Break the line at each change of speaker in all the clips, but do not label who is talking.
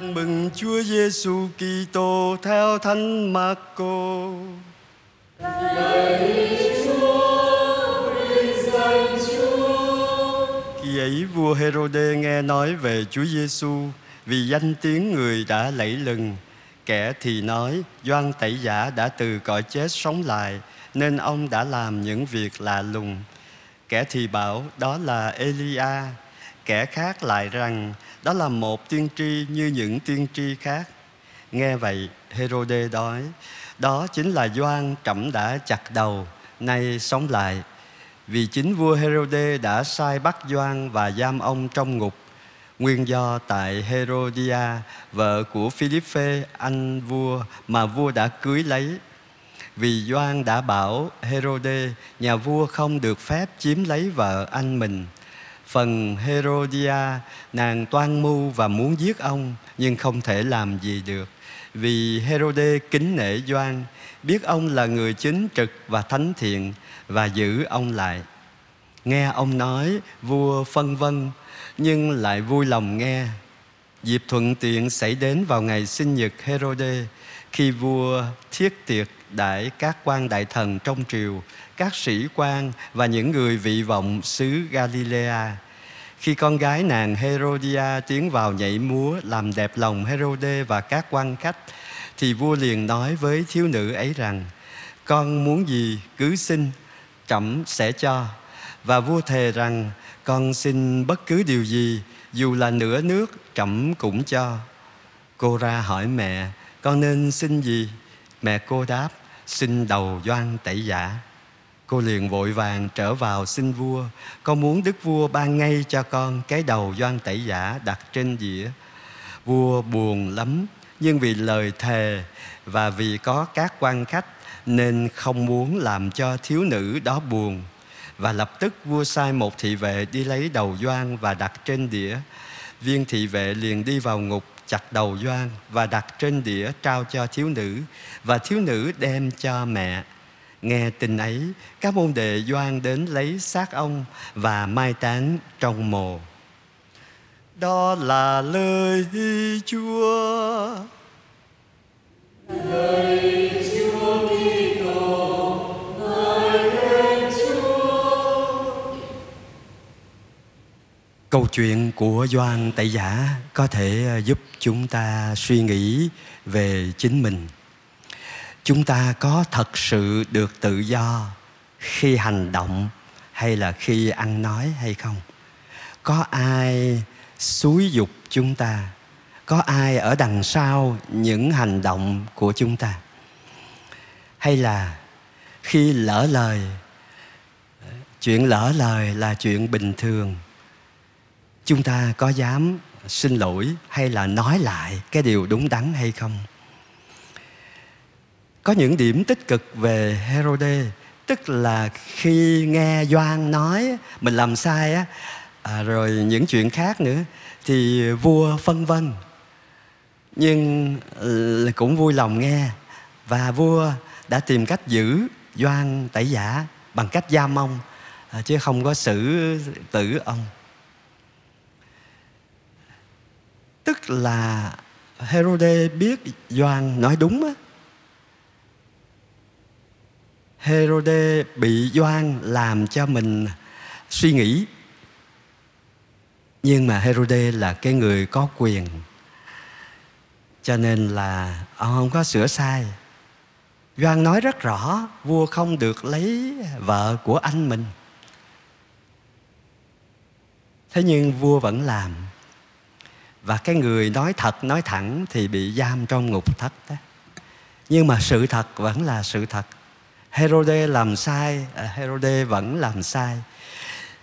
Tin mừng Chúa Giêsu Kitô theo Thánh Marco. Khi ấy vua Herode nghe nói về Chúa Giêsu vì danh tiếng người đã lẫy lừng. Kẻ thì nói Doan Tẩy Giả đã từ cõi chết sống lại nên ông đã làm những việc lạ lùng. Kẻ thì bảo đó là Elia, kẻ khác lại rằng đó là một tiên tri như những tiên tri khác. Nghe vậy, Herode đói đó chính là Doan trẫm đã chặt đầu, nay sống lại. Vì chính vua Herode đã sai bắt Doan và giam ông trong ngục. Nguyên do tại Herodia, vợ của Philippe, anh vua mà vua đã cưới lấy. Vì Doan đã bảo Herode, nhà vua không được phép chiếm lấy vợ anh mình. Phần Herodia, nàng toan mưu và muốn giết ông, nhưng không thể làm gì được. Vì Herode kính nể Doan, biết ông là người chính trực và thánh thiện và giữ ông lại. Nghe ông nói, vua phân vân, nhưng lại vui lòng nghe. Dịp thuận tiện xảy đến vào ngày sinh nhật Herode, khi vua thiết tiệc đãi các quan đại thần trong triều, các sĩ quan và những người vị vọng xứ Galilea. Khi con gái nàng Herodia tiến vào nhảy múa làm đẹp lòng Herode và các quan khách, thì vua liền nói với thiếu nữ ấy rằng, con muốn gì cứ xin, trẫm sẽ cho. Và vua thề rằng, con xin bất cứ điều gì, dù là nửa nước, trẫm cũng cho. Cô ra hỏi mẹ, con nên xin gì? Mẹ cô đáp, xin đầu doan tẩy giả. Cô liền vội vàng trở vào xin vua. Con muốn đức vua ban ngay cho con Cái đầu doan tẩy giả đặt trên dĩa. Vua buồn lắm, Nhưng vì lời thề Và vì có các quan khách Nên không muốn làm cho thiếu nữ đó buồn. Và lập tức vua sai một thị vệ đi lấy đầu doan Và đặt trên đĩa Viên thị vệ liền đi vào ngục, chặt đầu doan Và đặt trên đĩa trao cho thiếu nữ. Và thiếu nữ đem cho mẹ. Nghe tin ấy, các môn đệ Doan đến lấy xác ông và mai táng trong mồ. Đó là lời Chúa.
Lời Chúa Kitô, lời khen Chúa.
Câu chuyện của Doan Tẩy Giả có thể giúp chúng ta suy nghĩ về chính mình chúng ta có thật sự được tự do khi hành động hay là khi ăn nói hay không? Có ai xúi dục chúng ta? Có ai ở đằng sau những hành động của chúng ta? Hay là khi lỡ lời, chuyện lỡ lời là chuyện bình thường, chúng ta có dám xin lỗi hay là nói lại cái điều đúng đắn hay không? Có những điểm tích cực về Herode tức là khi nghe Doan nói mình làm sai á à, rồi những chuyện khác nữa thì vua phân vân. Nhưng ờ, cũng vui lòng nghe và vua đã tìm cách giữ Doan tẩy giả bằng cách giam ông à, chứ không có xử tử ông. Tức là Herode biết Doan nói đúng á Herode bị Doan làm cho mình suy nghĩ. Nhưng mà Herode là cái người có quyền. Cho nên là ông không có sửa sai. Doan nói rất rõ, vua không được lấy vợ của anh mình. Thế nhưng vua vẫn làm. Và cái người nói thật, nói thẳng thì bị giam trong ngục thất đó. Nhưng mà sự thật vẫn là sự thật. Herode làm sai. À, Herode vẫn làm sai.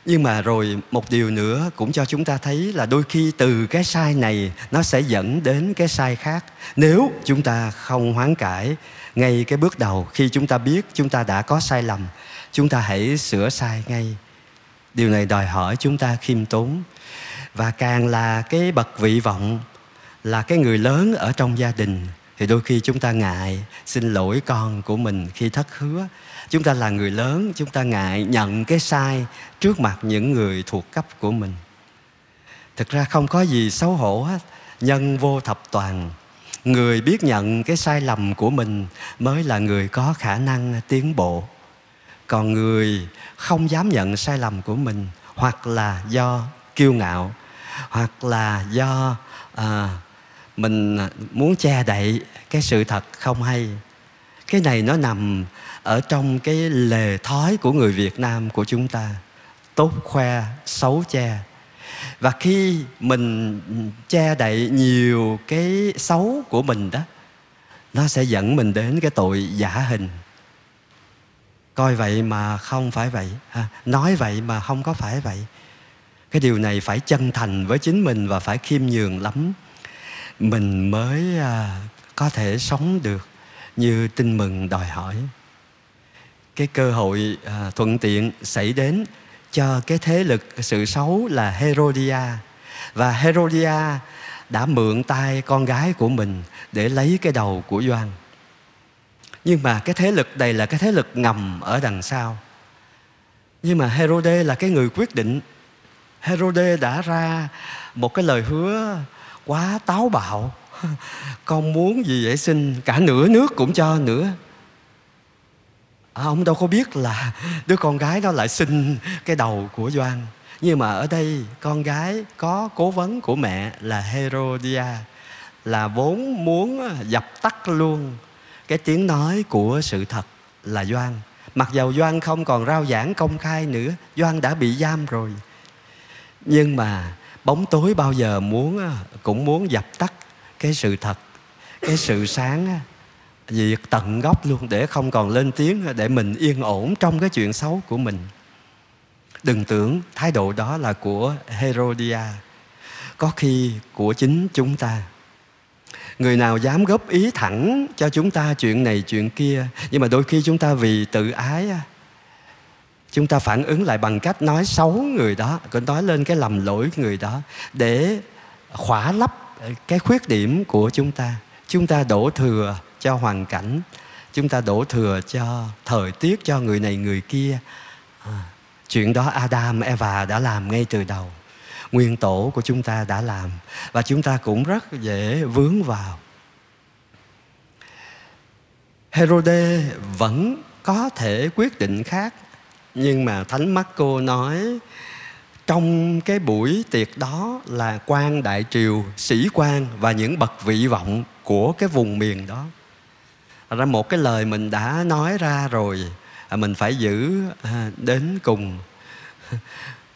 Nhưng mà rồi một điều nữa cũng cho chúng ta thấy là đôi khi từ cái sai này nó sẽ dẫn đến cái sai khác. Nếu chúng ta không hoán cải ngay cái bước đầu, khi chúng ta biết chúng ta đã có sai lầm, chúng ta hãy sửa sai ngay. Điều này đòi hỏi chúng ta khiêm tốn. Và càng là cái bậc vị vọng, là cái người lớn ở trong gia đình thì đôi khi chúng ta ngại xin lỗi con của mình khi thất hứa. Chúng ta là người lớn chúng ta ngại nhận cái sai trước mặt những người thuộc cấp của mình. Thực ra không có gì xấu hổ hết nhân vô thập toàn. Người biết nhận cái sai lầm của mình mới là người có khả năng tiến bộ. Còn người không dám nhận sai lầm của mình hoặc là do kiêu ngạo hoặc là do à, mình muốn che đậy cái sự thật không hay. Cái này nó nằm ở trong cái lề thói của người việt nam của chúng ta. Tốt, khoe, xấu, che. Và khi mình che đậy nhiều cái xấu của mình đó, nó sẽ dẫn mình đến cái tội giả hình. Coi vậy mà không phải vậy, ha. nói vậy mà không có phải vậy. Cái điều này phải chân thành với chính mình và phải khiêm nhường lắm mình mới à, có thể sống được như tin mừng đòi hỏi. Cái cơ hội à, thuận tiện xảy đến cho cái thế lực sự xấu là Herodia. Và Herodia đã mượn tay con gái của mình để lấy cái đầu của Doan. Nhưng mà cái thế lực này là cái thế lực ngầm ở đằng sau. Nhưng mà Herode là cái người quyết định. Herode đã ra một cái lời hứa quá táo bạo. Con muốn gì vậy xin cả nửa nước cũng cho nữa à, ông đâu có biết là đứa con gái đó lại xin cái đầu của Doan. Nhưng mà ở đây con gái có cố vấn của mẹ là Herodia là vốn muốn à, dập tắt luôn cái tiếng nói của sự thật là Doan. Mặc dầu Doan không còn rao giảng công khai nữa Doan đã bị giam rồi. Nhưng mà bóng tối bao giờ muốn cũng muốn dập tắt cái sự thật, cái sự sáng diệt tận gốc luôn, để không còn lên tiếng để mình yên ổn trong cái chuyện xấu của mình. Đừng tưởng thái độ đó là của Herodia, có khi của chính chúng ta. Người nào dám góp ý thẳng cho chúng ta chuyện này chuyện kia, nhưng mà đôi khi chúng ta vì tự ái chúng ta phản ứng lại bằng cách nói xấu người đó cứ nói lên cái lầm lỗi người đó để khỏa lấp cái khuyết điểm của chúng ta. Chúng ta đổ thừa cho hoàn cảnh chúng ta đổ thừa cho thời tiết cho người này người kia. À, chuyện đó Adam Eva đã làm ngay từ đầu. Nguyên tổ của chúng ta đã làm và chúng ta cũng rất dễ vướng vào. Herode vẫn có thể quyết định khác nhưng mà thánh Marco nói, trong cái buổi tiệc đó là quan đại triều, sĩ quan và những bậc vị vọng của cái vùng miền đó. Ra một cái lời mình đã nói ra rồi à, mình phải giữ à, đến cùng.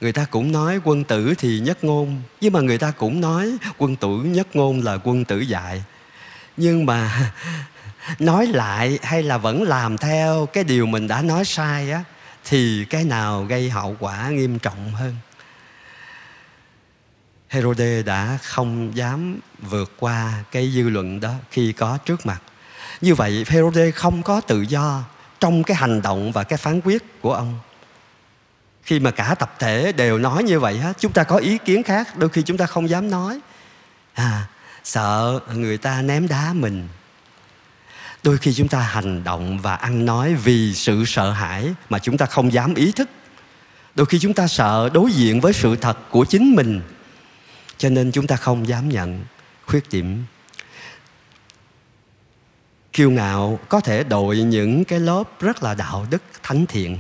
Người ta cũng nói quân tử thì nhất ngôn, nhưng mà người ta cũng nói quân tử nhất ngôn là quân tử dạy nhưng mà nói lại hay là vẫn làm theo cái điều mình đã nói sai á thì cái nào gây hậu quả nghiêm trọng hơn? Herode đã không dám vượt qua cái dư luận đó khi có trước mặt. Như vậy, Herode không có tự do trong cái hành động và cái phán quyết của ông. Khi mà cả tập thể đều nói như vậy hết, chúng ta có ý kiến khác, đôi khi chúng ta không dám nói. À sợ người ta ném đá mình đôi khi chúng ta hành động và ăn nói vì sự sợ hãi mà chúng ta không dám ý thức. Đôi khi chúng ta sợ đối diện với sự thật của chính mình cho nên chúng ta không dám nhận khuyết điểm. Kiêu ngạo có thể đội những cái lớp rất là đạo đức thánh thiện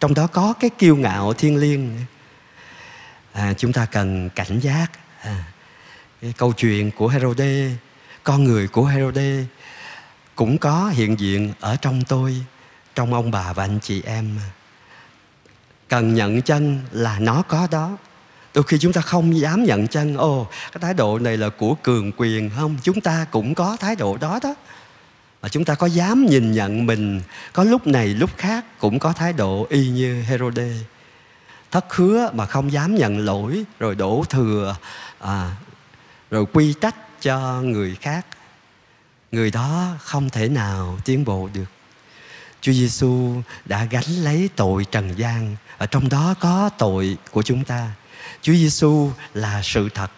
trong đó có cái kiêu ngạo thiên liêng. À, chúng ta cần cảnh giác. À, cái câu chuyện của Herode con người của Herode cũng có hiện diện ở trong tôi trong ông bà và anh chị em. Cần nhận chân là nó có đó. Đôi khi chúng ta không dám nhận chân. Ồ cái thái độ này là của cường quyền không? Chúng ta cũng có thái độ đó đó. Mà chúng ta có dám nhìn nhận mình có lúc này lúc khác cũng có thái độ y như Herode. Thất hứa mà không dám nhận lỗi rồi đổ thừa à, rồi quy trách cho người khác người đó không thể nào tiến bộ được. Chúa Giêsu đã gánh lấy tội trần gian. Ở trong đó có tội của chúng ta. Chúa Giêsu là sự thật.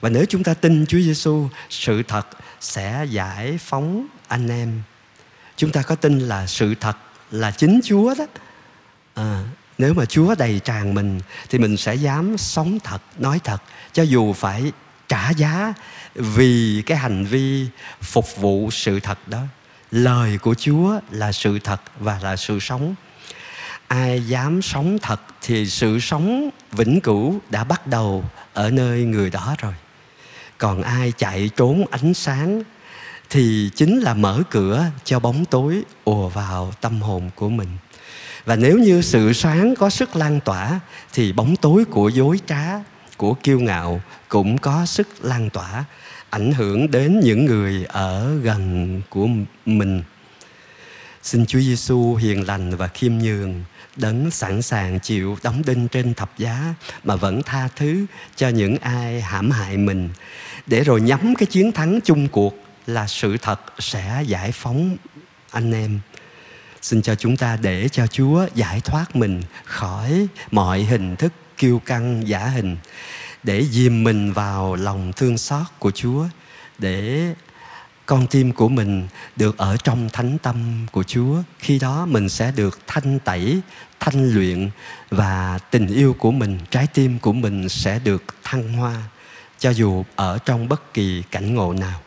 Và nếu chúng ta tin Chúa Giêsu sự thật sẽ giải phóng anh em. Chúng ta có tin là sự thật là chính chúa đó. À, nếu mà chúa đầy tràn mình thì mình sẽ dám sống thật nói thật cho dù phải trả giá vì cái hành vi phục vụ sự thật đó. Lời của chúa là sự thật và là sự sống. Ai dám sống thật thì sự sống vĩnh cửu đã bắt đầu ở nơi người đó rồi. Còn ai chạy trốn ánh sáng thì chính là mở cửa cho bóng tối ùa vào tâm hồn của mình. Và nếu như sự sáng có sức lan tỏa thì bóng tối của dối trá của kiêu ngạo cũng có sức lan tỏa, ảnh hưởng đến những người ở gần của mình. Xin Chúa Giêsu hiền lành và khiêm nhường, đấng sẵn sàng chịu đóng đinh trên thập giá mà vẫn tha thứ cho những ai hãm hại mình. Để rồi nhắm cái chiến thắng chung cuộc là sự thật sẽ giải phóng anh em. Xin cho chúng ta để cho chúa giải thoát mình khỏi mọi hình thức kiêu căng giả hình để dìm mình vào lòng thương xót của chúa để con tim của mình được ở trong thánh tâm của Chúa. Khi đó mình sẽ được thanh tẩy, thanh luyện và tình yêu của mình, trái tim của mình sẽ được thăng hoa cho dù ở trong bất kỳ cảnh ngộ nào.